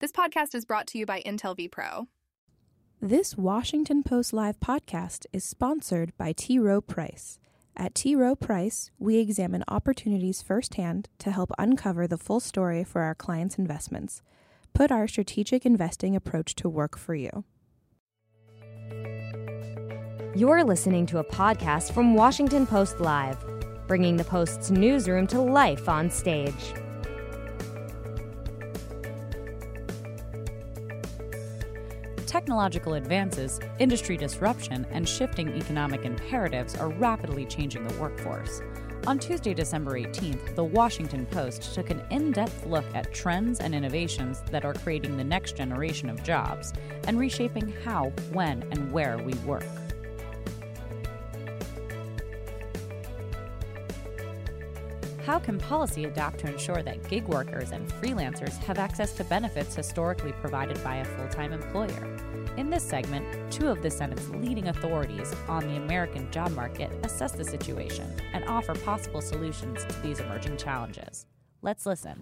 This podcast is brought to you by Intel vPro. This Washington Post Live podcast is sponsored by T. Rowe Price. At T. Rowe Price, we examine opportunities firsthand to help uncover the full story for our clients' investments. Put our strategic investing approach to work for you. You're listening to a podcast from Washington Post Live, bringing the Post's newsroom to life on stage. Technological advances, industry disruption, and shifting economic imperatives are rapidly changing the workforce. On Tuesday, December 18th, the Washington Post took an in depth look at trends and innovations that are creating the next generation of jobs and reshaping how, when, and where we work. How can policy adapt to ensure that gig workers and freelancers have access to benefits historically provided by a full time employer? In this segment, two of the Senate's leading authorities on the American job market assess the situation and offer possible solutions to these emerging challenges. Let's listen.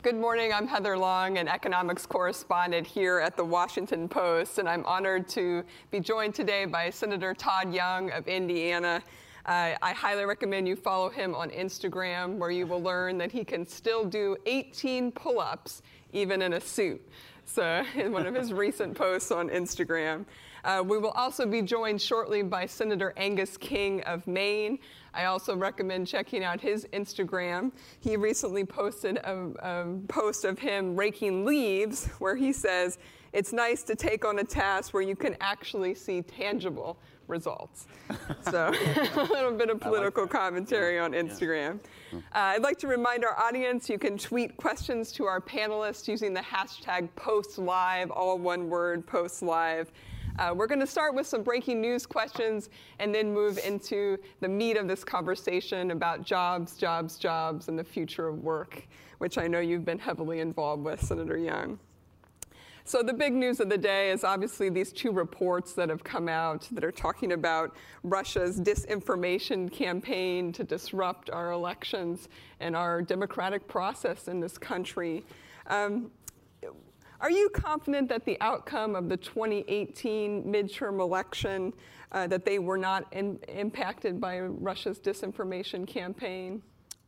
Good morning. I'm Heather Long, an economics correspondent here at the Washington Post, and I'm honored to be joined today by Senator Todd Young of Indiana. Uh, I highly recommend you follow him on Instagram, where you will learn that he can still do 18 pull ups even in a suit. So, in one of his recent posts on Instagram. Uh, we will also be joined shortly by Senator Angus King of Maine. I also recommend checking out his Instagram. He recently posted a, a post of him raking leaves where he says, It's nice to take on a task where you can actually see tangible results. so a little bit of political like commentary on Instagram. Yeah. Uh, I'd like to remind our audience you can tweet questions to our panelists using the hashtag PostLive, all one word, PostLive. Uh, we're going to start with some breaking news questions and then move into the meat of this conversation about jobs, jobs, jobs, and the future of work, which I know you've been heavily involved with, Senator Young. So the big news of the day is obviously these two reports that have come out that are talking about Russia's disinformation campaign to disrupt our elections and our democratic process in this country. Um, are you confident that the outcome of the 2018 midterm election, uh, that they were not in, impacted by Russia's disinformation campaign?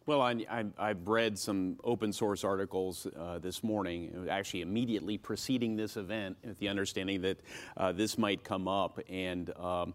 Well, I, have read some open source articles uh, this morning, actually immediately preceding this event, with the understanding that uh, this might come up. And um,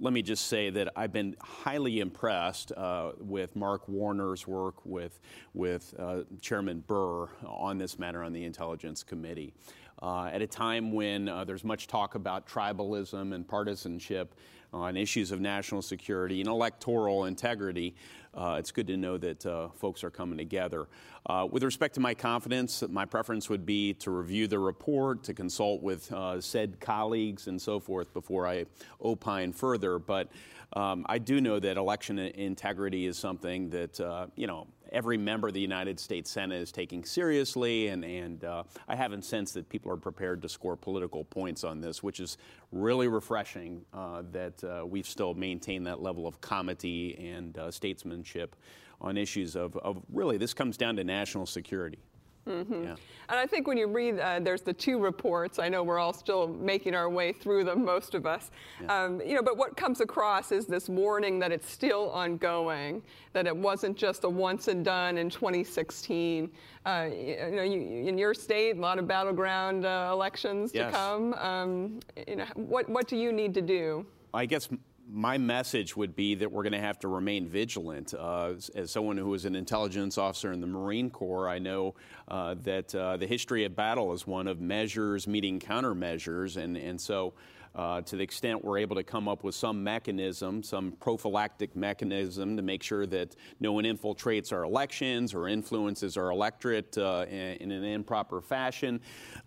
let me just say that I've been highly impressed uh, with Mark Warner's work with, with uh, Chairman Burr on this matter on the Intelligence Committee. Uh, at a time when uh, there's much talk about tribalism and partisanship on issues of national security and electoral integrity, uh, it's good to know that uh, folks are coming together. Uh, with respect to my confidence, my preference would be to review the report, to consult with uh, said colleagues and so forth before I opine further. But um, I do know that election integrity is something that, uh, you know, every member of the United States Senate is taking seriously, and, and uh, I haven't sensed that people are prepared to score political points on this, which is really refreshing uh, that uh, we've still maintained that level of comity and uh, statesmanship on issues of, of really, this comes down to national security. Mm-hmm. Yeah. And I think when you read, uh, there's the two reports. I know we're all still making our way through them, most of us. Yeah. Um, you know, but what comes across is this warning that it's still ongoing, that it wasn't just a once and done in 2016. Uh, you know, you, in your state, a lot of battleground uh, elections yes. to come. Um, you know, what what do you need to do? I guess my message would be that we're going to have to remain vigilant. Uh, as someone who was an intelligence officer in the Marine Corps, I know uh, that uh, the history of battle is one of measures meeting countermeasures, and and so. Uh, to the extent we're able to come up with some mechanism, some prophylactic mechanism to make sure that no one infiltrates our elections or influences our electorate uh, in, in, an improper fashion,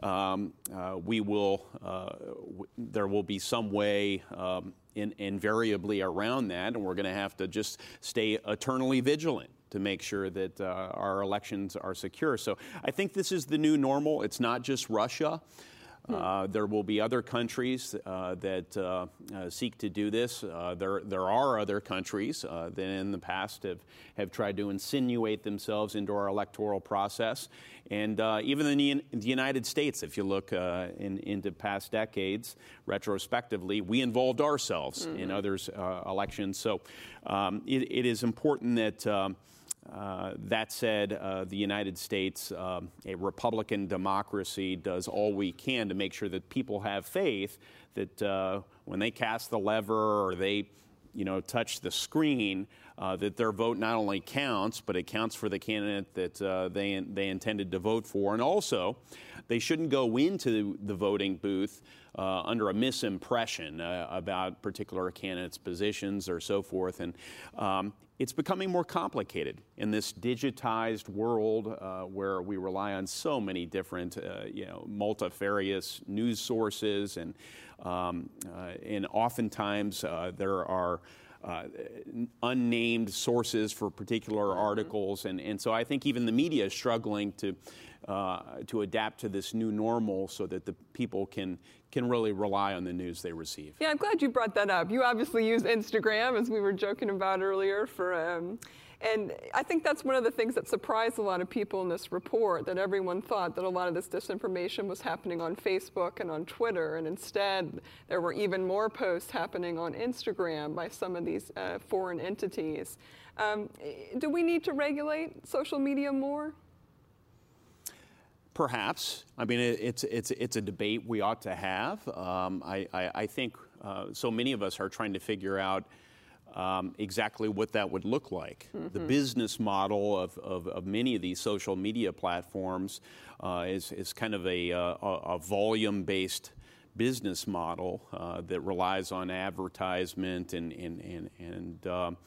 um, uh, we will. W- there will be some way. Um, in, invariably around that, and we're going to have to just stay eternally vigilant to make sure that uh, our elections are secure. So I think this is the new normal. It's not just Russia. Hmm. Uh, there will be other countries uh, that uh, uh seek to do this. Uh, there, there are other countries uh, that in the past have, have tried to insinuate themselves into our electoral process. And uh, even in the, United States, if you look uh, in, into past decades, retrospectively, we involved ourselves mm-hmm. in others' uh, elections. So um, it, it is important that. Um, uh, that said, uh, the United States, um, a Republican democracy, does all we can to make sure that people have faith that uh, when they cast the lever or they you know, touch the screen, uh, that their vote not only counts, but it counts for the candidate that uh, they, they intended to vote for. And also, they shouldn't go into the voting booth uh, under a misimpression uh, about particular candidates' positions or so forth. And um, it's becoming more complicated in this digitized world uh, where we rely on so many different, you know, multifarious news sources, and um, and oftentimes there are. Uh, unnamed sources for particular mm-hmm. articles, and, and so I think even the media is struggling to uh, to adapt to this new normal so that the people can can really rely on the news they receive. Yeah, I'm glad you brought that up. You obviously use Instagram, as we were joking about earlier, for. Um, and I think that's one of the things that surprised a lot of people in this report that everyone thought that a lot of this disinformation was happening on Facebook and on Twitter, and instead there were even more posts happening on Instagram by some of these uh, foreign entities. Um, do we need to regulate social media more? Perhaps. I mean, it, it's, it's, it's a debate we ought to have. Um, I, I, I, think uh, so many of us are trying to figure out um, exactly what that would look like. Mm-hmm. The business model of, of, of, many of these social media platforms uh, is, is kind of a, uh, a, a volume based business model uh, that relies on advertisement and, and, and, and um,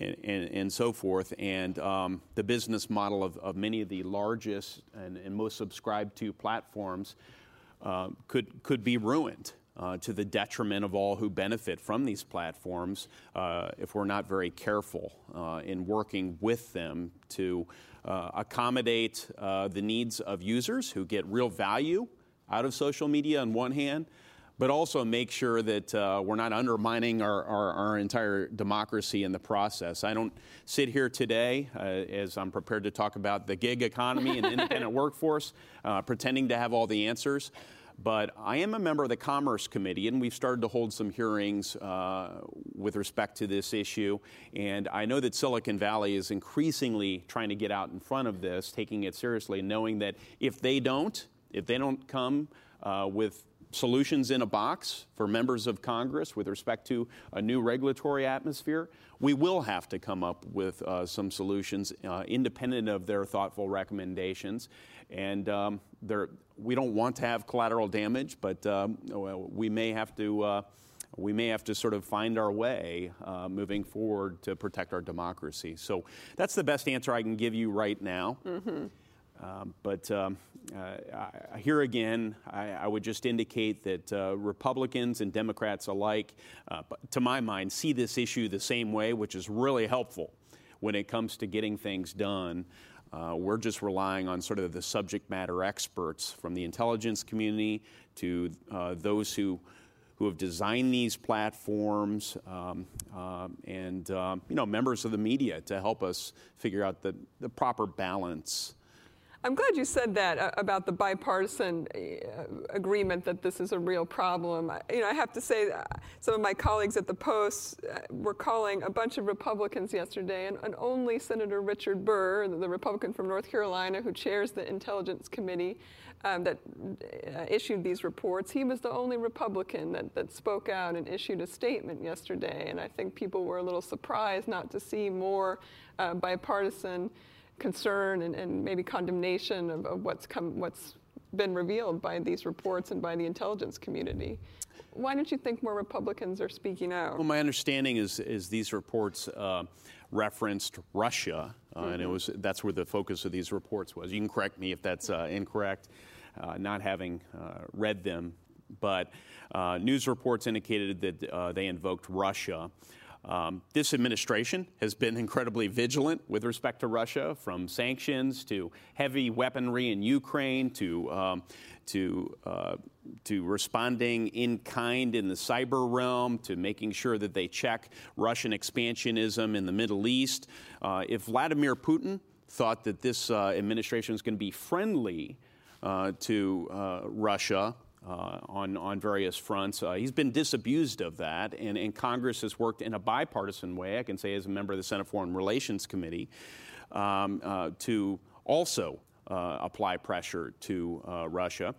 and, and, and, so forth. And um, the business model of, of, many of the largest and, and most subscribed to platforms uh, could, could be ruined. Uh, to the detriment of all who benefit from these platforms, uh, if we're not very careful uh, in working with them to uh, accommodate uh, the needs of users who get real value out of social media on one hand, but also make sure that uh, we're not undermining our, our, our, entire democracy in the process. I don't sit here today uh, as I'm prepared to talk about the gig economy and independent workforce, uh, pretending to have all the answers. But I am a member of the Commerce Committee, and we've started to hold some hearings uh, with respect to this issue. And I know that Silicon Valley is increasingly trying to get out in front of this, taking it seriously, knowing that if they don't, if they don't come uh, with solutions in a box for members of Congress with respect to a new regulatory atmosphere, we will have to come up with uh, some solutions uh, independent of their thoughtful recommendations. And um, we don't want to have collateral damage, but um, we may have to. Uh, we may have to sort of find our way uh, moving forward to protect our democracy. So that's the best answer I can give you right now. Mm-hmm. Um, but um, uh, here again, I, I, would just indicate that uh, Republicans and Democrats alike, uh, to my mind, see this issue the same way, which is really helpful when it comes to getting things done. Uh, we're just relying on sort of the subject matter experts from the intelligence community to uh, those who who have designed these platforms um, um and um, you know members of the media to help us figure out the, the proper balance I'm glad you said that uh, about the bipartisan uh, agreement that this is a real problem. You know, I have to say, uh, some of my colleagues at the Post uh, were calling a bunch of Republicans yesterday, and, and only Senator Richard Burr, the Republican from North Carolina who chairs the Intelligence Committee um, that uh, issued these reports, he was the only Republican that, that spoke out and issued a statement yesterday. And I think people were a little surprised not to see more bipartisan concern and, and maybe condemnation of, of what's come, what's been revealed by these reports and by the intelligence community. Why don't you think more Republicans are speaking out? Well, my understanding is is these reports uh, referenced Russia, uh, mm-hmm. and it mm-hmm. was that's where the focus of these reports was. You can correct me if that's uh, incorrect, uh, not having uh, read them, but uh, news reports indicated that they invoked Russia. Um, this administration has been incredibly vigilant with respect to Russia, from sanctions to heavy weaponry in Ukraine to um, to uh, to responding in kind in the cyber realm to making sure that they check Russian expansionism in the Middle East. Uh, if Vladimir Putin thought that this uh, administration was going to be friendly uh, to uh, Russia. Uh, on, on various fronts. Uh, he's been disabused of that, and, and, Congress has worked in a bipartisan way, I can say, as a member of the Senate Foreign Relations Committee, um, uh, to also apply pressure to Russia.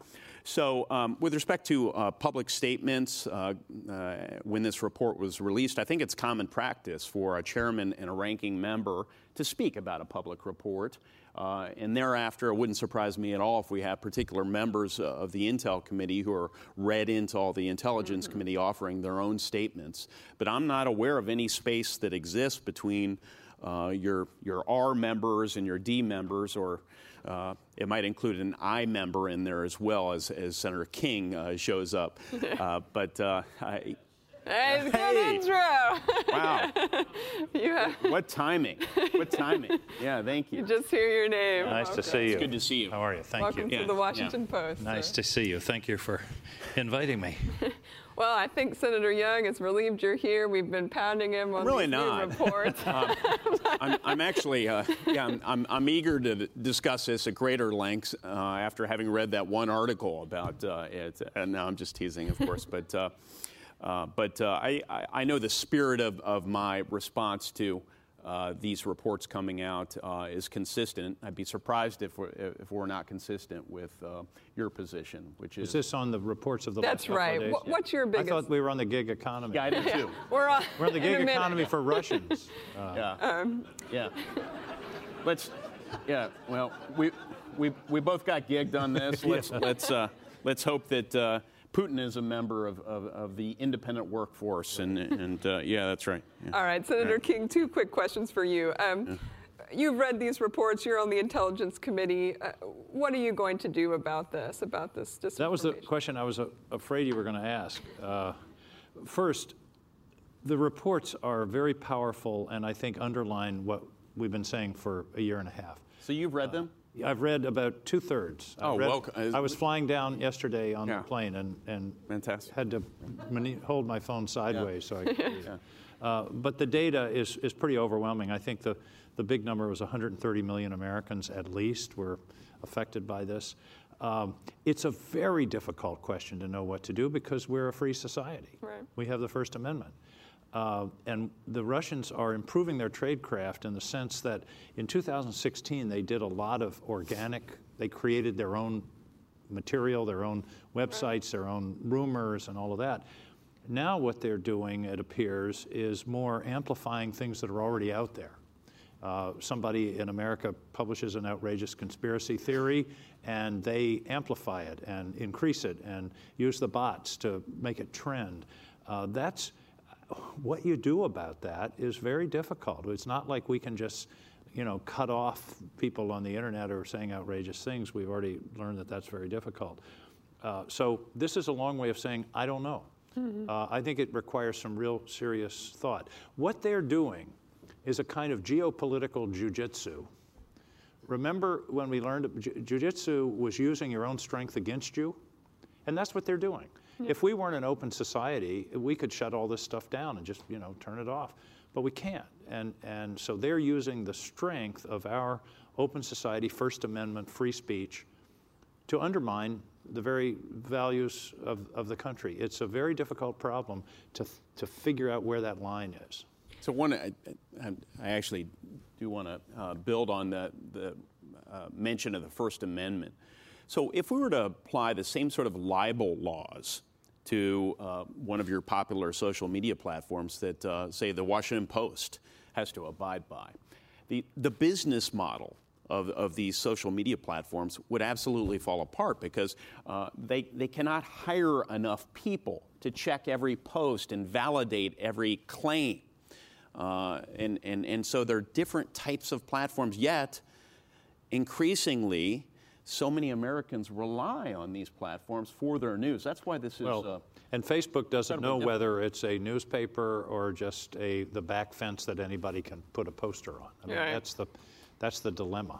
So, um, with respect to uh, public statements, uh, uh, when this report was released, I think it's common practice for a chairman and a ranking member to speak about a public report. Uh, and thereafter, it wouldn't surprise me at all if we have particular members uh, of the Intel Committee who are read into all the Intelligence mm-hmm. Committee offering their own statements. But I'm not aware of any space that exists between uh, your, your R members and your D members or uh, it might include an I member in there as well as, as Senator King uh, shows up. Uh, but uh, I, Hey, hey. intro. Wow. have... What timing. What timing. Yeah, thank you. You just hear your name. Nice okay. to see you. It's good to see you. How are you? Thank Welcome you. Welcome to yeah. the Washington yeah. Post. Nice so. to see you. Thank you for inviting me. Well, I think Senator Young is relieved you're here. We've been pounding him on the report. really these not. reports. um, I'm, I'm, actually, uh, yeah, I'm, I'm, I'm, eager to discuss this at greater length uh, after having read that one article about uh, it. And now I'm just teasing, of course, but. Uh, but uh, I, I, know the spirit of, of my response to uh, these reports coming out uh, is consistent. I'd be surprised if we're, if we're not consistent with uh, your position, which is. Is this on the reports of the That's last right. Days? What's your biggest? I thought we were on the gig economy. Yeah, I did too. We're on. We're on the gig economy for Russians. Uh, yeah. Um. Yeah. Let's. Yeah. Well, we we we both got gigged on this. Let's yeah. let's uh, let's hope that uh, Putin is a member of, of, of the independent workforce, and, and uh, yeah, that's right. Yeah. All right, Senator yeah. King, two quick questions for you. Um, yeah. You've read these reports. You're on the Intelligence Committee. Uh, what are you going to do about this? About this? That was the question I was uh, afraid you were going to ask. Uh, first, the reports are very powerful, and I think underline what we've been saying for a year and a half. So you've read them? I've read about two thirds. Oh, read, welcome. I was flying down yesterday on yeah. the plane and, and Fantastic. had to hold my phone sideways yeah. so I could yeah. uh, but the data is, is pretty overwhelming. I think the, the big number was 130 million Americans at least were affected by this. Um, it's a very difficult question to know what to do because we're a free society. Right. We have the First Amendment. Uh, and the Russians are improving their tradecraft in the sense that in 2016 they did a lot of organic, they created their own material, their own websites, their own rumors, and all of that. Now, what they're doing, it appears, is more amplifying things that are already out there. Uh, somebody in America publishes an outrageous conspiracy theory, and they amplify it and increase it and use the bots to make it trend. Uh, that's what you do about that is very difficult. It's not like we can just, you know, cut off people on the internet who are saying outrageous things. We've already learned that that's very difficult. Uh, so this is a long way of saying I don't know. Mm-hmm. Uh, I think it requires some real serious thought. What they're doing is a kind of geopolitical jujitsu. Remember when we learned jujitsu was using your own strength against you? And that's what they're doing. If we weren't an open society, we could shut all this stuff down and just, you know, turn it off. But we can't. And, and so they're using the strength of our open society, First Amendment, free speech, to undermine the very values of, of the country. It's a very difficult problem to, to figure out where that line is. So one, I, I actually do want to uh, build on the, the uh, mention of the First Amendment. So if we were to apply the same sort of libel laws to uh, one of your popular social media platforms that, uh, say, the Washington Post has to abide by. The, the business model of, of these social media platforms would absolutely fall apart because uh, they, they cannot hire enough people to check every post and validate every claim. Uh, and, and, and so there are different types of platforms, yet increasingly, so many Americans rely on these platforms for their news. That's why this is. Well, uh, and Facebook doesn't know whether it's a newspaper or just a the back fence that anybody can put a poster on. I mean, right. that's the that's the dilemma.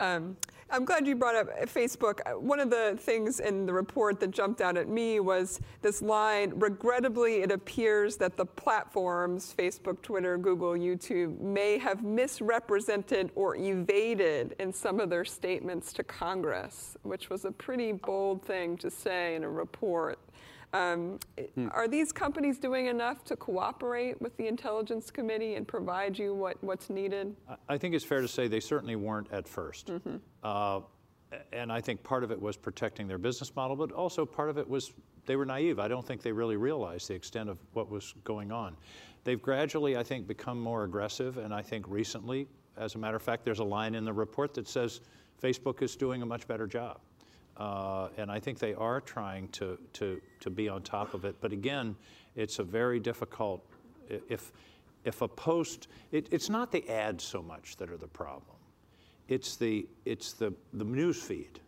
Um, I'm glad you brought up Facebook. Uh, one of the things in the report that jumped out at me was this line Regrettably, it appears that the platforms, Facebook, Twitter, Google, YouTube, may have misrepresented or evaded in some of their statements to Congress, which was a pretty bold thing to say in a report. Um, hmm. Are these companies doing enough to cooperate with the Intelligence Committee and provide you what, what's needed? I think it's fair to say they certainly weren't at 1st mm-hmm. uh, and I think part of it was protecting their business model, but also part of it was they were naive. I don't think they really realized the extent of what was going on. They've gradually, I think, become more aggressive, and I think recently, as a matter of fact, there's a line in the report that says Facebook is doing a much better job. Uh, and I think they are trying to, to, to be on top of it. But again, it's a very difficult, if, if a post, it, it's not the ads so much that are the problem. It's the, it's the, the news feed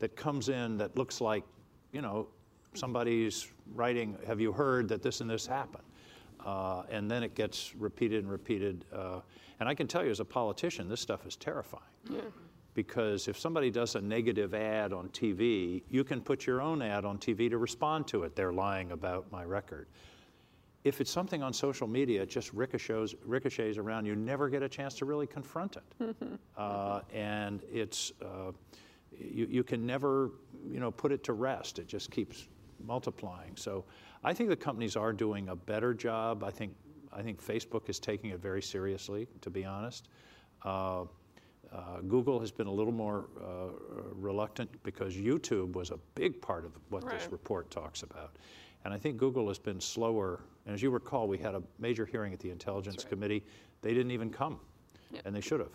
that comes in that looks like, you know, somebody's writing, have you heard that this and this happened? Uh, and then it gets repeated and repeated. Uh, and I can tell you as a politician, this stuff is terrifying. Yeah because if somebody does a negative ad on TV, you can put your own ad on TV to respond to it. They're lying about my record. If it's something on social media, it just ricochets, ricochets around. You never get a chance to really confront it. Uh, and it's, uh, you, you can never, you know, put it to rest. It just keeps multiplying. So I think the companies are doing a better job. I think, I think Facebook is taking it very seriously, to be honest. Uh, uh, Google has been a little more uh, reluctant because YouTube was a big part of what right. this report talks about. And I think Google has been slower. And as you recall, we had a major hearing at the Intelligence right. Committee. They didn't even come, yeah. and they should have.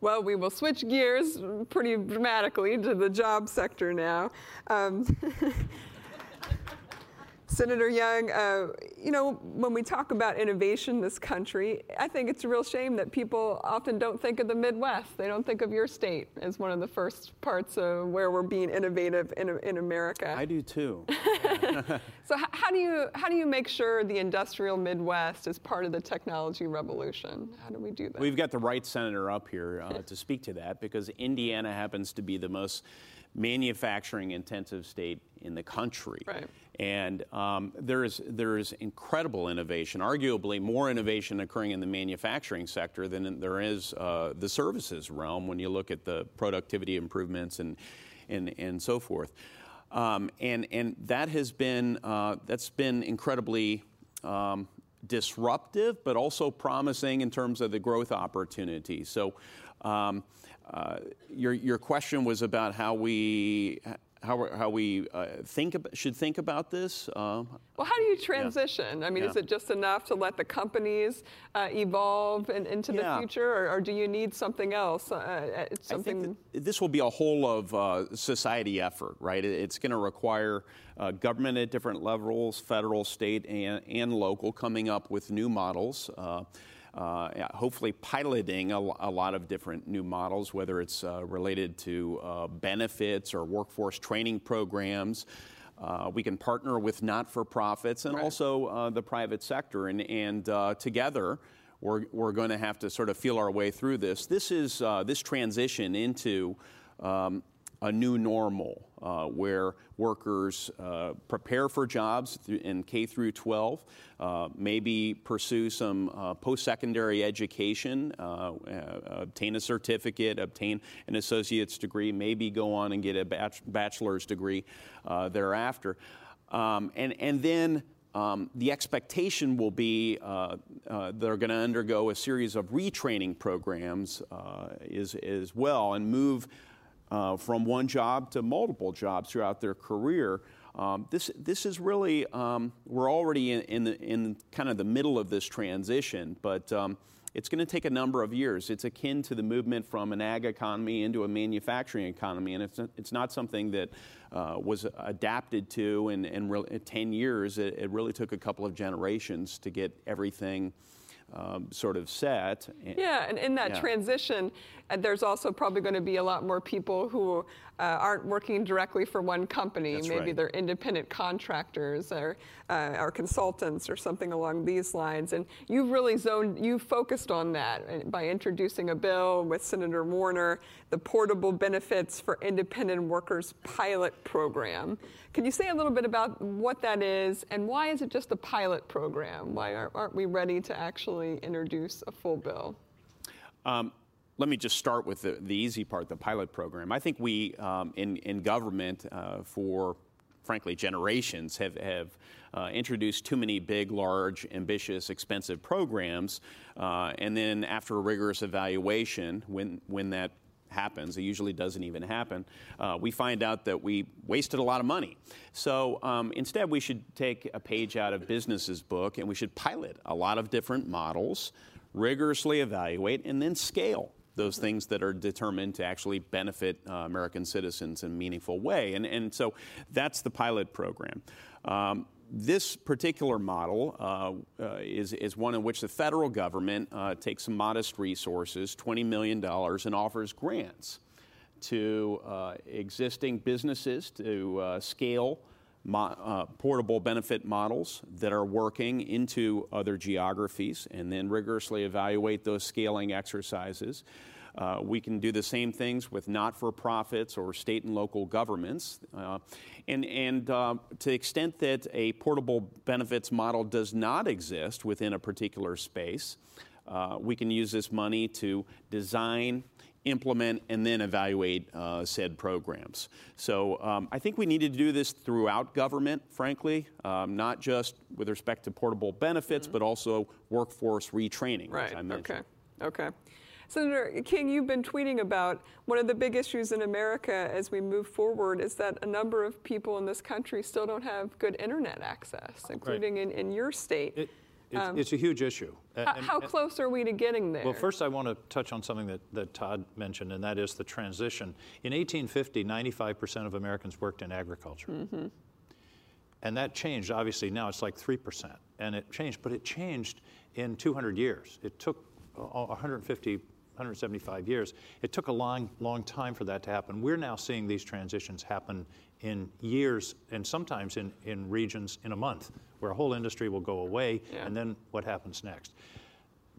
Well, we will switch gears pretty dramatically to the job sector now. Um, Senator Young, uh, you know, when we talk about innovation in this country, I think it's a real shame that people often don't think of the Midwest. They don't think of your state as one of the first parts of where we're being innovative in, in America. I do too. so how do you how do you make sure the industrial Midwest is part of the technology revolution? How do we do that? We've got the right senator up here uh, to speak to that because Indiana happens to be the most manufacturing intensive state in the country. Right. And um, there, is, there is incredible innovation, arguably more innovation occurring in the manufacturing sector than there is uh, the services realm when you look at the productivity improvements and, and, and so forth. Um, and, and that has been, uh, that's been incredibly um, disruptive, but also promising in terms of the growth opportunities. So um, your, your question was about how we how, how we uh, think should think about this. Uh, well, how do you transition? Yeah. I mean, yeah. is it just enough to let the companies uh, evolve and, into yeah. the future, or, or, do you need something else? Uh, uh, something. this will be a whole of society effort, right? It's going to require government at different levels, federal, state, and, and local, coming up with new models uh, hopefully piloting a, a, lot of different new models, whether it's uh, related to uh, benefits or workforce training programs. Uh, we can partner with not for profits and right. also uh, the private sector, and, and uh, together we're, we're going to have to sort of feel our way through this. This is this transition into um, a new normal uh, where workers uh, prepare for jobs in K through 12, uh, maybe pursue some uh, post secondary education, uh, uh, obtain a certificate, obtain an associate's degree, maybe go on and get a bach- bachelor's degree thereafter. Um, and, and then um, the expectation will be uh, uh, they're going to undergo a series of retraining programs uh, as, as well and move uh, from one job to multiple jobs throughout their career. Um, this, this is really, um, we're already in, in, the, in kind of the middle of this transition, but um, it's going to take a number of years. It's akin to the movement from an ag economy into a manufacturing economy, and it's, it's not something that uh, was adapted to in, in, re- in 10 years. It, it, really took a couple of generations to get everything um, sort of set. Yeah, and in that yeah. transition, there's also probably going to be a lot more people who uh, aren't working directly for one company. That's Maybe right. they're independent contractors or, uh, or consultants or something along these lines. And you've really zoned, you've focused on that uh, by introducing a bill with Senator Warner, the Portable Benefits for Independent Workers pilot program. Can you say a little bit about what that is and why is it just a pilot program? Why aren't, aren't we ready to actually introduce a full bill? Um, let me just start with the, the, easy part, the pilot program. I think we um, in, in government uh, for frankly generations have, have uh, introduced too many big, large, ambitious, expensive programs, uh, and then after a rigorous evaluation, when when that happens, it usually doesn't even happen, uh, we find out that we wasted a lot of money. So um, instead, we should take a page out of business's book and we should pilot a lot of different models, rigorously evaluate, and then scale those things that are determined to actually benefit uh, American citizens in a meaningful way. And, and so that's the pilot program. Um, this particular model uh, uh, is, is one in which the federal government uh, takes some modest resources, $20 million, and offers grants to uh, existing businesses to uh, scale uh, portable benefit models that are working into other geographies and then rigorously evaluate those scaling exercises. Uh, we can do the same things with not for profits or state and local governments. Uh, and and uh, to the extent that a portable benefits model does not exist within a particular space, uh, we can use this money to design, implement, and then evaluate uh, said programs. So um, I think we need to do this throughout government, frankly, um, not just with respect to portable benefits, mm-hmm. but also workforce retraining, right. I mentioned. Okay. Okay. Senator King, you've been tweeting about one of the big issues in America as we move forward is that a number of people in this country still don't have good internet access, including right. in, in your state. It, it's, um, it's, a huge issue. And, how and, close are we to getting there? Well, first, I want to touch on something that, that Todd mentioned, and that is the transition. In 1850, 95% of Americans worked in agriculture. Mm-hmm. And that changed, obviously, now it's like 3%. And it changed, but it changed in 200 years. It took 150 175 years. It took a long, long time for that to happen. We're now seeing these transitions happen in years and sometimes in, in regions in a month, where a whole industry will go away, yeah. and then what happens next?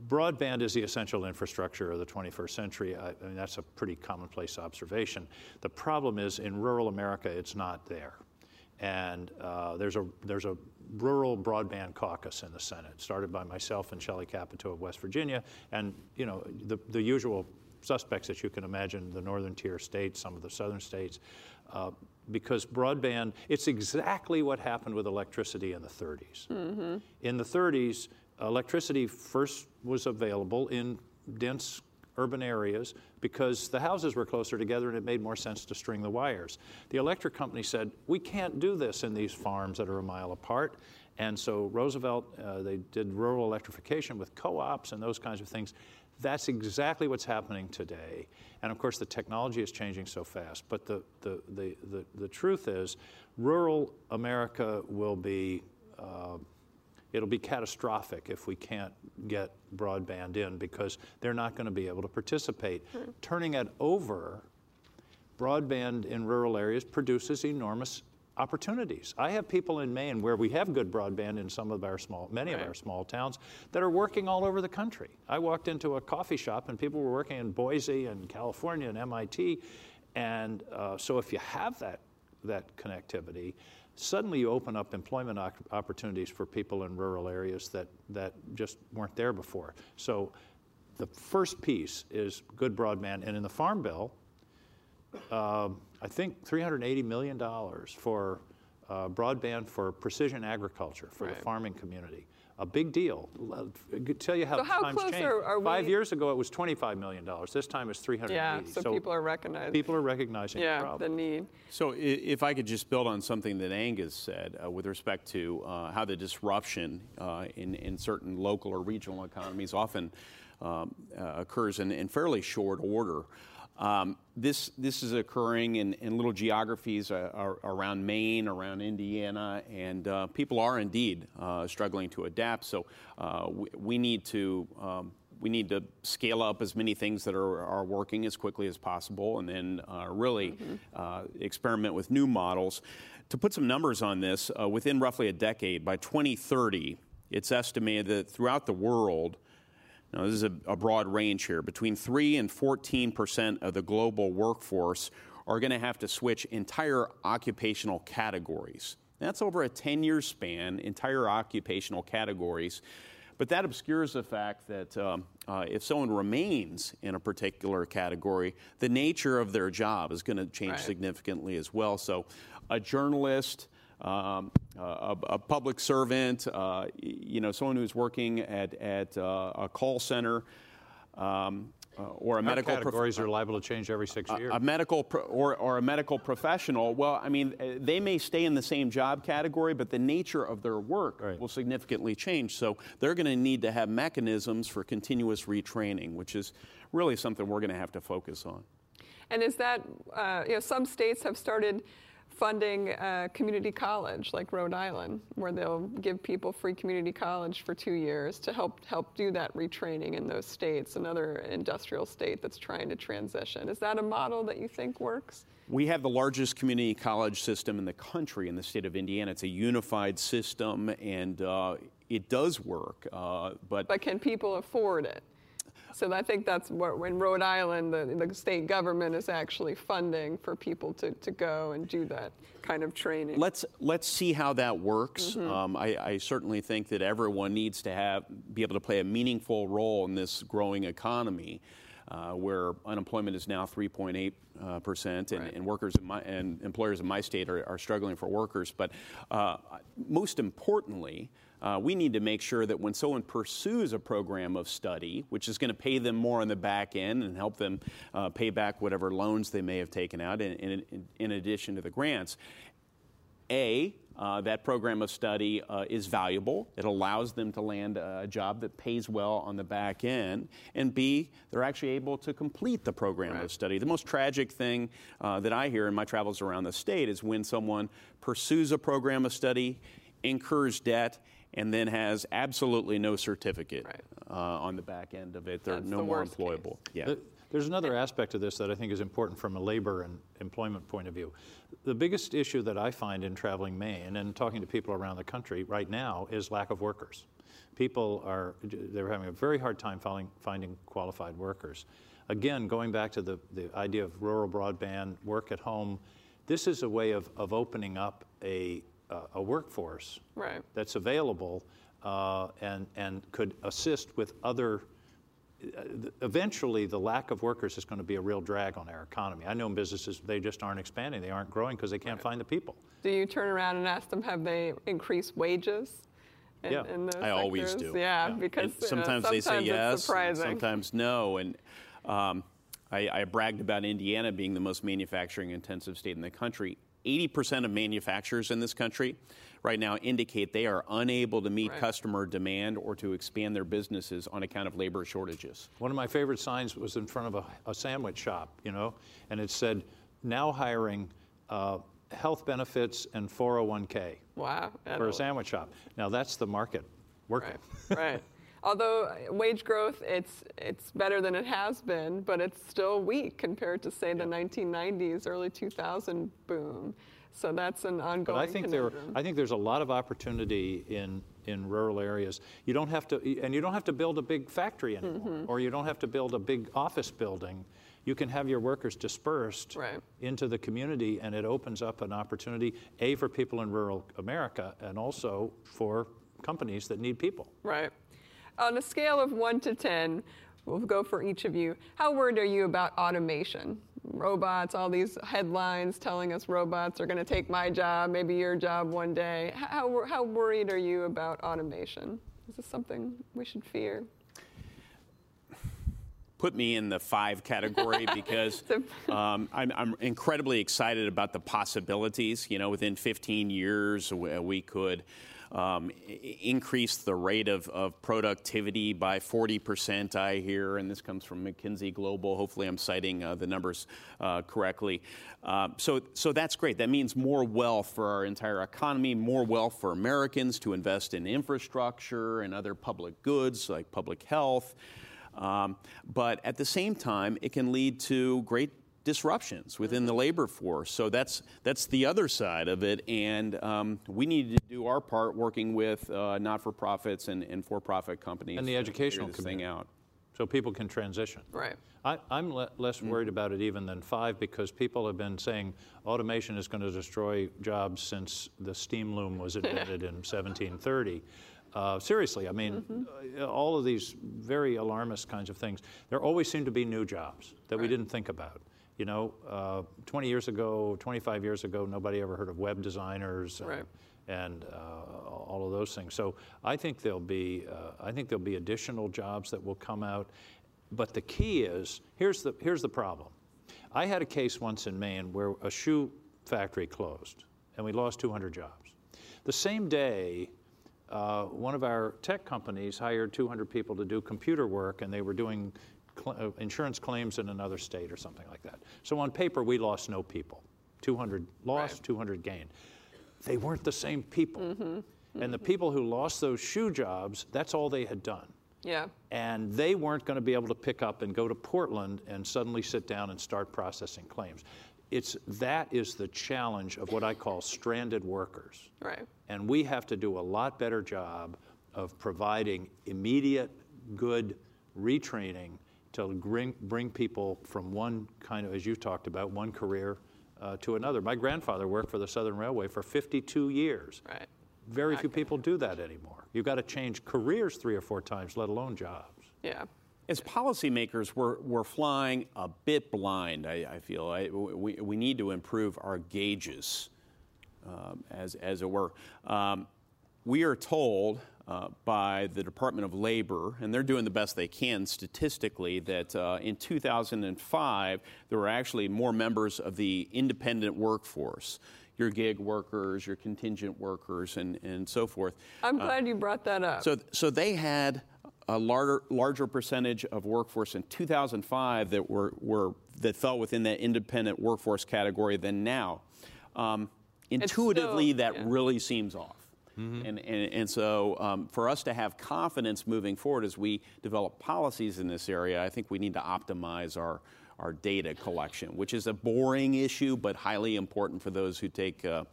Broadband is the essential infrastructure of the 21st century. I, I mean, that's a pretty commonplace observation. The problem is in rural America, it's not there. And uh, there's, a, there's a rural broadband caucus in the Senate, started by myself and Shelley Capito of West Virginia, and you know the, the usual suspects that you can imagine, the northern tier states, some of the southern states, uh, because broadband, it's exactly what happened with electricity in the 30s. Mm-hmm. In the 30s, electricity first was available in dense urban areas because the houses were closer together and it made more sense to string the wires. The electric company said, we can't do this in these farms that are a mile apart. And so Roosevelt, uh, they did rural electrification with co-ops and those kinds of things. That's exactly what's happening today. And of course, the technology is changing so fast. But the, the, the, the, the truth is, rural America will be uh, it'll be catastrophic if we can't get broadband in because they're not going to be able to participate. Mm-hmm. Turning it over, broadband in rural areas produces enormous opportunities. I have people in Maine where we have good broadband in some of our small, many right. of our small towns that are working all over the country. I walked into a coffee shop and people were working in Boise and California and MIT, and uh, so if you have that that connectivity, suddenly you open up employment opportunities for people in rural areas that, that just weren't there before. So the first piece is good broadband. And in the Farm Bill, uh, I think $380 million for uh, broadband for precision agriculture for right. the farming community a big deal. tell you how, so how times close change. Are, are Five years ago, it was $25 million. This time it's 380. Yeah, so, so people are recognizing. People are recognizing yeah, the problem. the need. So if I could just build on something that Angus said uh, with respect to uh, how the disruption uh, in, in certain local or regional economies often um, uh, occurs in, in fairly short order. Um, this, this is occurring in, in little geographies uh, around Maine, around Indiana, and uh, people are indeed uh, struggling to adapt. So uh, we, we, need to um, we need to scale up as many things that are, are working as quickly as possible and then uh, really mm-hmm. uh, experiment with new models. To put some numbers on this, uh, within roughly a decade, by 2030, it's estimated that throughout the world, now this is a, a broad range here, between 3 and 14 percent of the global workforce are going to have to switch entire occupational categories. That's over a 10 year span, entire occupational categories. But that obscures the fact that um, uh, if someone remains in a particular category, the nature of their job is going to change right. significantly as well. So, a journalist, um, a, a, public servant, uh, you know, someone who's working at, at uh, a call center, um, uh, or a Our medical categories prof- are liable to change every six years. A, medical pro- or, or a medical professional. Well, I mean, uh, they may stay in the same job category, but the nature of their work right. will significantly change. So they're going to need to have mechanisms for continuous retraining, which is really something we're going to have to focus on. And is that uh, you know some states have started funding a community college like Rhode Island, where they'll give people free community college for two years to help help do that retraining in those states. Another industrial state that's trying to transition. Is that a model that you think works? We have the largest community college system in the country in the state of Indiana. It's a unified system, and uh, it does work. Uh, but but can people afford it? So I think that's what, in Rhode Island, the, the state government is actually funding for people to, to go and do that kind of training. Let's let's see how that works. Mm-hmm. Um, I, I, certainly think that everyone needs to have be able to play a meaningful role in this growing economy. Uh, where unemployment is now 3.8 uh, percent, and, right. and, workers my, and employers in my state are, are struggling for workers. But uh, most importantly, uh, we need to make sure that when someone pursues a program of study, which is going to pay them more on the back end and help them uh, pay back whatever loans they may have taken out in, in, in addition to the grants, A, uh, that program of study uh, is valuable. It allows them to land a job that pays well on the back end. And B, they're actually able to complete the program right. of study. The most tragic thing uh, that I hear in my travels around the state is when someone pursues a program of study, incurs debt, and then has absolutely no certificate right. uh, on the back end of it. They're That's no the more employable. Case. Yeah. There's another aspect of this that I think is important from a labor and employment point of view. The biggest issue that I find in traveling Maine and talking to people around the country right now is lack of workers. People are they're having a very hard time finding, finding qualified workers. Again, going back to the, the idea of rural broadband, work at home, this is a way of, of opening up a uh, a workforce right. that's available uh, and, and could assist with other. Uh, eventually, the lack of workers is going to be a real drag on our economy. I know in businesses they just aren't expanding, they aren't growing because they can't right. find the people. Do you turn around and ask them, have they increased wages? In, yeah, in I sectors? always do. Yeah, yeah. because sometimes, uh, they say yes, sometimes no, and um, I, I, bragged about Indiana being the most manufacturing intensive state in the country. 80% of manufacturers in this country right now indicate they are unable to meet right. customer demand or to expand their businesses on account of labor shortages. One of my favorite signs was in front of a, a sandwich shop, you know, and it said, now hiring uh, health benefits and 401k. Wow. For a sandwich shop. Now that's the market working. Right. right. Although wage growth, it's it's better than it has been, but it's still weak compared to say the 1990s, early 2000 boom. So that's an ongoing. But I think conundrum. there, I think there's a lot of opportunity in in rural areas. You don't have to, and you don't have to build a big factory anymore, mm-hmm. or you don't have to build a big office building. You can have your workers dispersed right. into the community, and it opens up an opportunity a for people in rural America, and also for companies that need people. Right. On a scale of 1 to 10, we'll go for each of you. How worried are you about automation? Robots, all these headlines telling us robots are going to take my job, maybe your job one day. How, how worried are you about automation? Is this something we should fear? put me in the five category because um, I'm, I'm, incredibly excited about the possibilities. You know, within 15 years, we could um, increase the rate of, of productivity by 40%, I hear, and this comes from McKinsey Global. Hopefully, I'm citing uh, the numbers uh, correctly. Uh, so, so that's great. That means more wealth for our entire economy, more wealth for Americans to invest in infrastructure and other public goods like public health. Um, but at the same time, it can lead to great disruptions within the labor force. So that's that's the other side of it, and um, we need to do our part working with uh, not-for-profits and, and for-profit companies And the educational figure this thing out. so people can transition. Right. I, I'm le- less worried about it even than five because people have been saying automation is going to destroy jobs since the steam loom was invented in 1730. Uh, seriously, I mean, uh, all of these very alarmist kinds of things. There always seem to be new jobs that we didn't think about. You know, uh, 20 years ago, 25 years ago, nobody ever heard of web designers. and- Right. and uh, all of those things. So I think there'll be uh, I think there'll be additional jobs that will come out. But the key is here's the here's the problem. I had a case once in Maine where a shoe factory closed, and we lost 200 jobs. The same day. Uh, one of our tech companies hired 200 people to do computer work, and they were doing cl- uh, insurance claims in another state or something like that. So on paper, we lost no people. 200 lost, 200 gained they weren't the same people. And the people who lost those shoe jobs, that's all they had done. Yeah. And they weren't going to be able to pick up and go to Portland and suddenly sit down and start processing claims. It's that is the challenge of what I call stranded workers. Right. And we have to do a lot better job of providing immediate, good retraining to bring, bring people from one kind of, as you talked about, one career uh, to another. My grandfather worked for the Southern Railway for 52 years. Right. Very few people do that anymore. You've got to change careers three or four times, let alone jobs. Yeah. As policymakers, we're, we're flying a bit blind, I, I feel. I, we, we need to improve our gauges, um, as, as it were. Um, we are told uh, by the Department of Labor, and they're doing the best they can statistically, that uh, in 2005, there were actually more members of the independent workforce. Your gig workers, your contingent workers, and, and so forth. I'm glad you brought that up. So, so they had a larger, larger percentage of workforce in 2005 that were, were that fell within that independent workforce category than now. Um, intuitively, still- that yeah. really seems off. And, and, and so, um, for us to have confidence moving forward as we develop policies in this area, I think we need to optimize our, our data collection, which is a boring issue but highly important for those who take uh,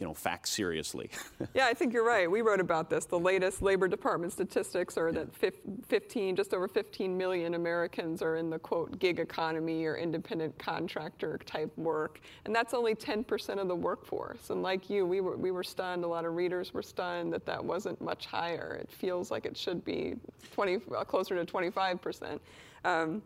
you know, facts seriously. Yeah, I think you're right. We wrote about this. The latest Labor Department statistics are that 15, just over 15 million Americans are in the quote gig economy or independent contractor type work, and that's only 10% of the workforce. And like you, we were we were stunned. A lot of readers were stunned that that wasn't much higher. It feels like it should be 20, uh, closer to 25%. Um,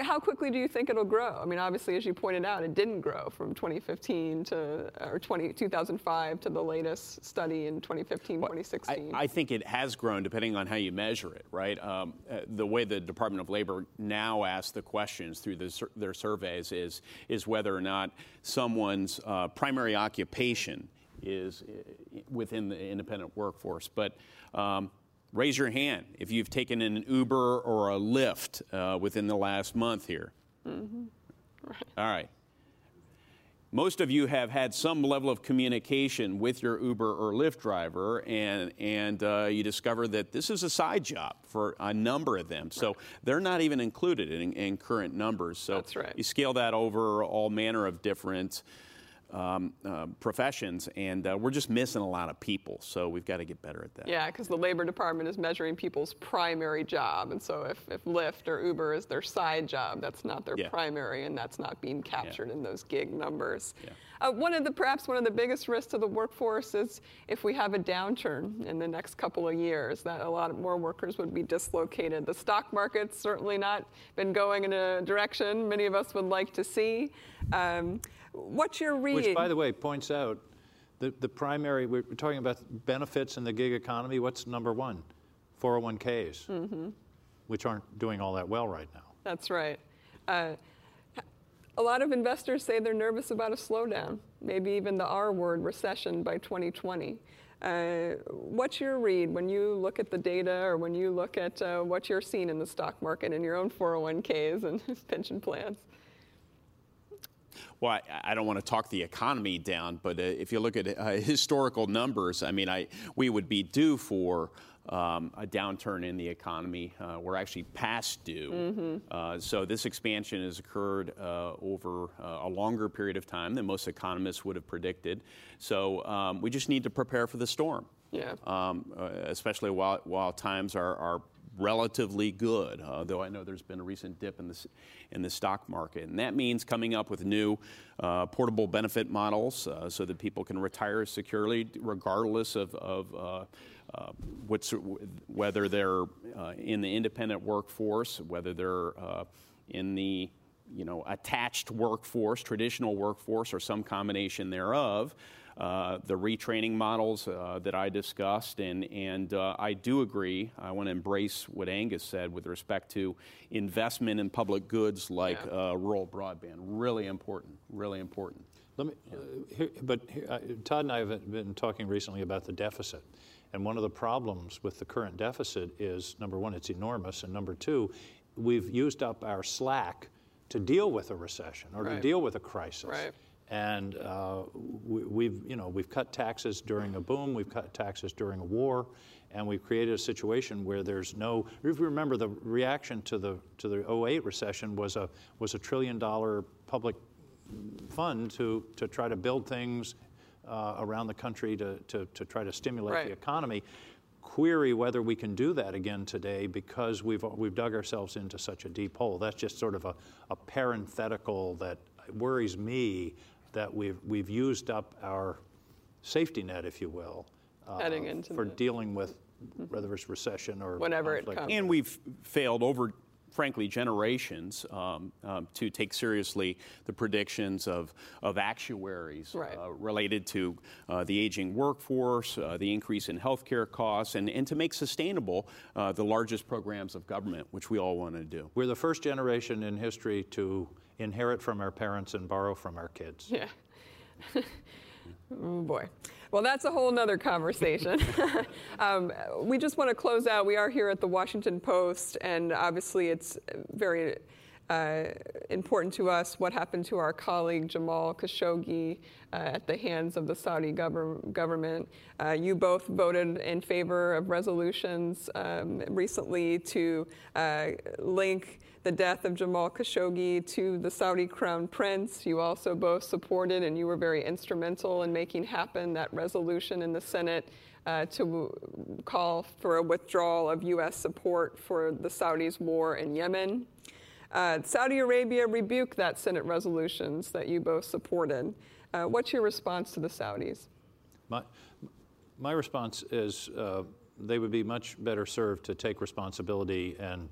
how quickly do you think it'll grow? I mean, obviously, as you pointed out, it didn't grow from 2015 to or 20, 2005 to the latest study in 2015, 2016. I, I think it has grown depending on how you measure it, right? Um, uh, the way the Department of Labor now asks the questions through the, their surveys is, is whether or not someone's uh, primary occupation is uh, within the independent workforce. But um, raise your hand if you've taken an Uber or a Lyft uh, within the last month here. All right. Most of you have had some level of communication with your Uber or Lyft driver, and, and uh, you discover that this is a side job for a number of them. So they're not even included in, in current numbers. So right. you scale that over all manner of different um, uh, professions, and uh, we're just missing a lot of people. So we've got to get better at that. yeah, because the Labor Department is measuring people's primary job, and so if, if Lyft or Uber is their side job, that's not their Yeah. primary, and that's not being captured in those gig numbers. Yeah. Uh, one of the perhaps one of the biggest risks to the workforce is if we have a downturn in the next couple of years, that a lot more workers would be dislocated. The stock market's certainly not been going in a direction many of us would like to see. Um, what's your read? Which, by the way, points out the, the primary, we're talking about benefits in the gig economy. What's number one? 401ks, Mm-hmm. which aren't doing all that well right now. That's right. Uh, a lot of investors say they're nervous about a slowdown, maybe even the R word, recession, by 2020. Uh, what's your read when you look at the data or when you look at uh, what you're seeing in the stock market in your own 401ks and pension plans? Well, I, I don't want to talk the economy down, but uh, if you look at uh, historical numbers, I mean, I, we would be due for um, a downturn in the economy. Uh, we're actually past due. Mm-hmm. Uh, so this expansion has occurred uh, over uh, a longer period of time than most economists would have predicted. So um, we just need to prepare for the storm. Yeah. Um, uh, especially while, while times are, are relatively good, uh, though I know there's been a recent dip in the, in the stock market. And that means coming up with new uh, portable benefit models uh, so that people can retire securely regardless of, of uh, uh, whether they're uh, in the independent workforce, whether they're in the you know, attached workforce, traditional workforce, or some combination thereof. Uh, the retraining models uh, that I discussed, and, and uh, I do agree. I want to embrace what Angus said with respect to investment in public goods like Yeah. uh, rural broadband. Really important, really important. Let me, uh, here, but here, uh, Todd and I have been talking recently about the deficit. And one of the problems with the current deficit is number one, it's enormous. And number two, we've used up our slack to deal with a recession or to deal with a crisis. Right. And uh, we, we've, you know, we've cut taxes during a boom, we've cut taxes during a war, and we've created a situation where there's no. If you remember, the reaction to the to the 08 recession was a was a trillion dollar public fund to to try to build things uh, around the country to, to to try to stimulate Right. the economy. Query whether we can do that again today because we've we've dug ourselves into such a deep hole. That's just sort of a, a parenthetical that worries me that we've we've used up our safety net, if you will, uh, Heading into for the- dealing with whether it's recession or Whenever it conflict. comes. And we've failed over, frankly, generations um, um, to take seriously the predictions of, of actuaries Right. uh, related to uh, the aging workforce, uh, the increase in healthcare costs, and, and to make sustainable uh, the largest programs of government, which we all want to do. We're the first generation in history to inherit from our parents and borrow from our kids. Yeah. oh boy. Well, that's a whole nother conversation. um, we just want to close out. We are here at the Washington Post, and obviously it's very uh, important to us what happened to our colleague Jamal Khashoggi uh, at the hands of the Saudi gover- government. Uh, you both voted in favor of resolutions um, recently to uh, link the death of Jamal Khashoggi to the Saudi crown prince. You also both supported, and you were very instrumental in making happen that resolution in the Senate uh, to call for a withdrawal of U.S. support for the Saudis' war in Yemen. Uh, Saudi Arabia rebuked that Senate resolutions that you both supported. Uh, what's your response to the Saudis? My, my response is uh, they would be much better served to take responsibility and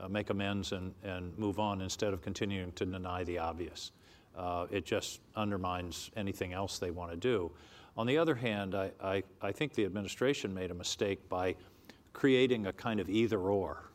uh, make amends and, and move on instead of continuing to deny the obvious. Uh, it just undermines anything else they want to do. On the other hand, I, I, I think the administration made a mistake by creating a kind of either or.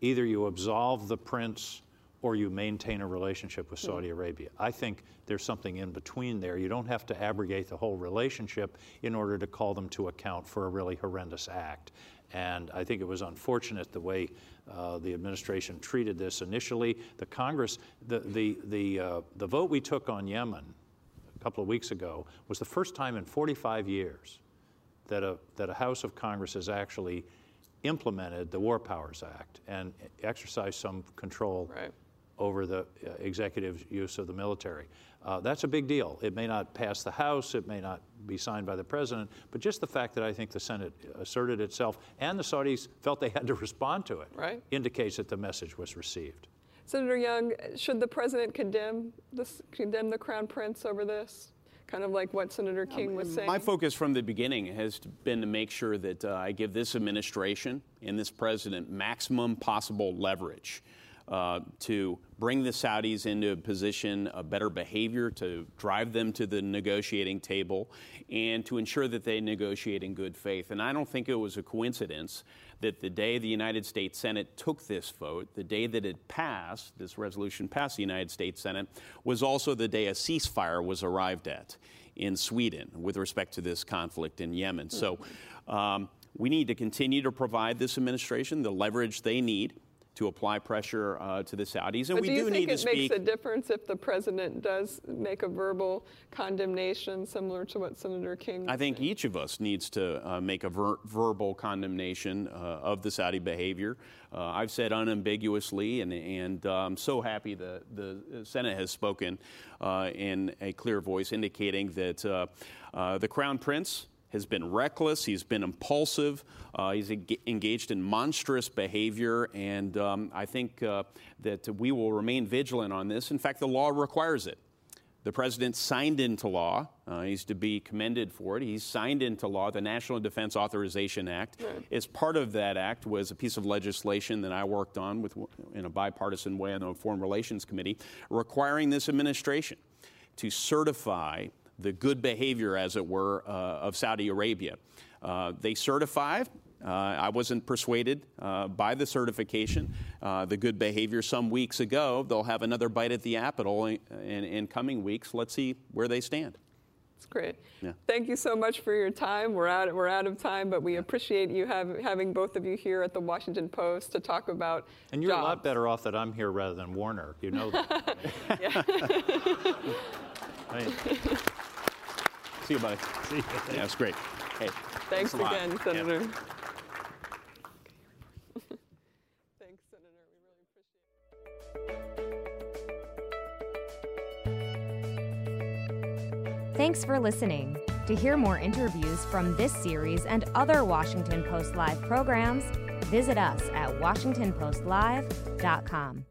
Either you absolve the prince or you maintain a relationship with Saudi Arabia. I think there's something in between there. You don't have to abrogate the whole relationship in order to call them to account for a really horrendous act. And I think it was unfortunate the way uh, the administration treated this initially. The Congress, the, the, the, uh, the vote we took on Yemen a couple of weeks ago was the first time in 45 years that a, that a House of Congress has actually implemented the War Powers Act and exercised some control Right. over the uh, executive use of the military. Uh, that's a big deal. It may not pass the House, it may not be signed by the president, but just the fact that I think the Senate asserted itself and the Saudis felt they had to respond to it Right. indicates that the message was received. Senator Young, should the president condemn this, condemn the crown prince over this? Kind of like what Senator King was saying. My focus from the beginning has been to make sure that uh, I give this administration and this president maximum possible leverage uh, to bring the Saudis into a position of better behavior, to drive them to the negotiating table, and to ensure that they negotiate in good faith. And I don't think it was a coincidence that the day the United States Senate took this vote, the day that it passed, this resolution passed the United States Senate, was also the day a ceasefire was arrived at in Sweden with respect to this conflict in Yemen. So um, we need to continue to provide this administration the leverage they need to apply pressure uh, to the Saudis. And but we do you do think need it makes a difference if the president does make a verbal condemnation, similar to what Senator King? I think each of us needs to uh, make a ver- verbal condemnation uh, of the Saudi behavior. Uh, I've said unambiguously, and, and uh, I'm so happy that the Senate has spoken uh, in a clear voice, indicating that uh, uh, the Crown Prince has been reckless, he's been impulsive, uh, he's engaged in monstrous behavior, and um, I think uh, that we will remain vigilant on this. In fact, the law requires it. The president signed into law. Uh, he's to be commended for it. He's signed into law the National Defense Authorization Act. As part of that act was a piece of legislation that I worked on with, in a bipartisan way on the Foreign Relations Committee, requiring this administration to certify the good behavior, as it were, uh, of Saudi Arabia. Uh, they certify. Uh, I wasn't persuaded uh, by the certification, uh, the good behavior some weeks ago. They'll have another bite at the apple in, in, in coming weeks. Let's see where they stand. It's great. Yeah. Thank you so much for your time. We're out, we're out of time, but we appreciate you have, having both of you here at the Washington Post to talk about And you're a lot better off that I'm here rather than Warner. You know that. I mean, See you, buddy. see you. Yeah, that's great. Hey, Thanks a lot. again, Yeah. Senator. Thanks, Senator. We really appreciate it. Thanks for listening. To hear more interviews from this series and other Washington Post Live programs, visit us at WashingtonPostLive.com.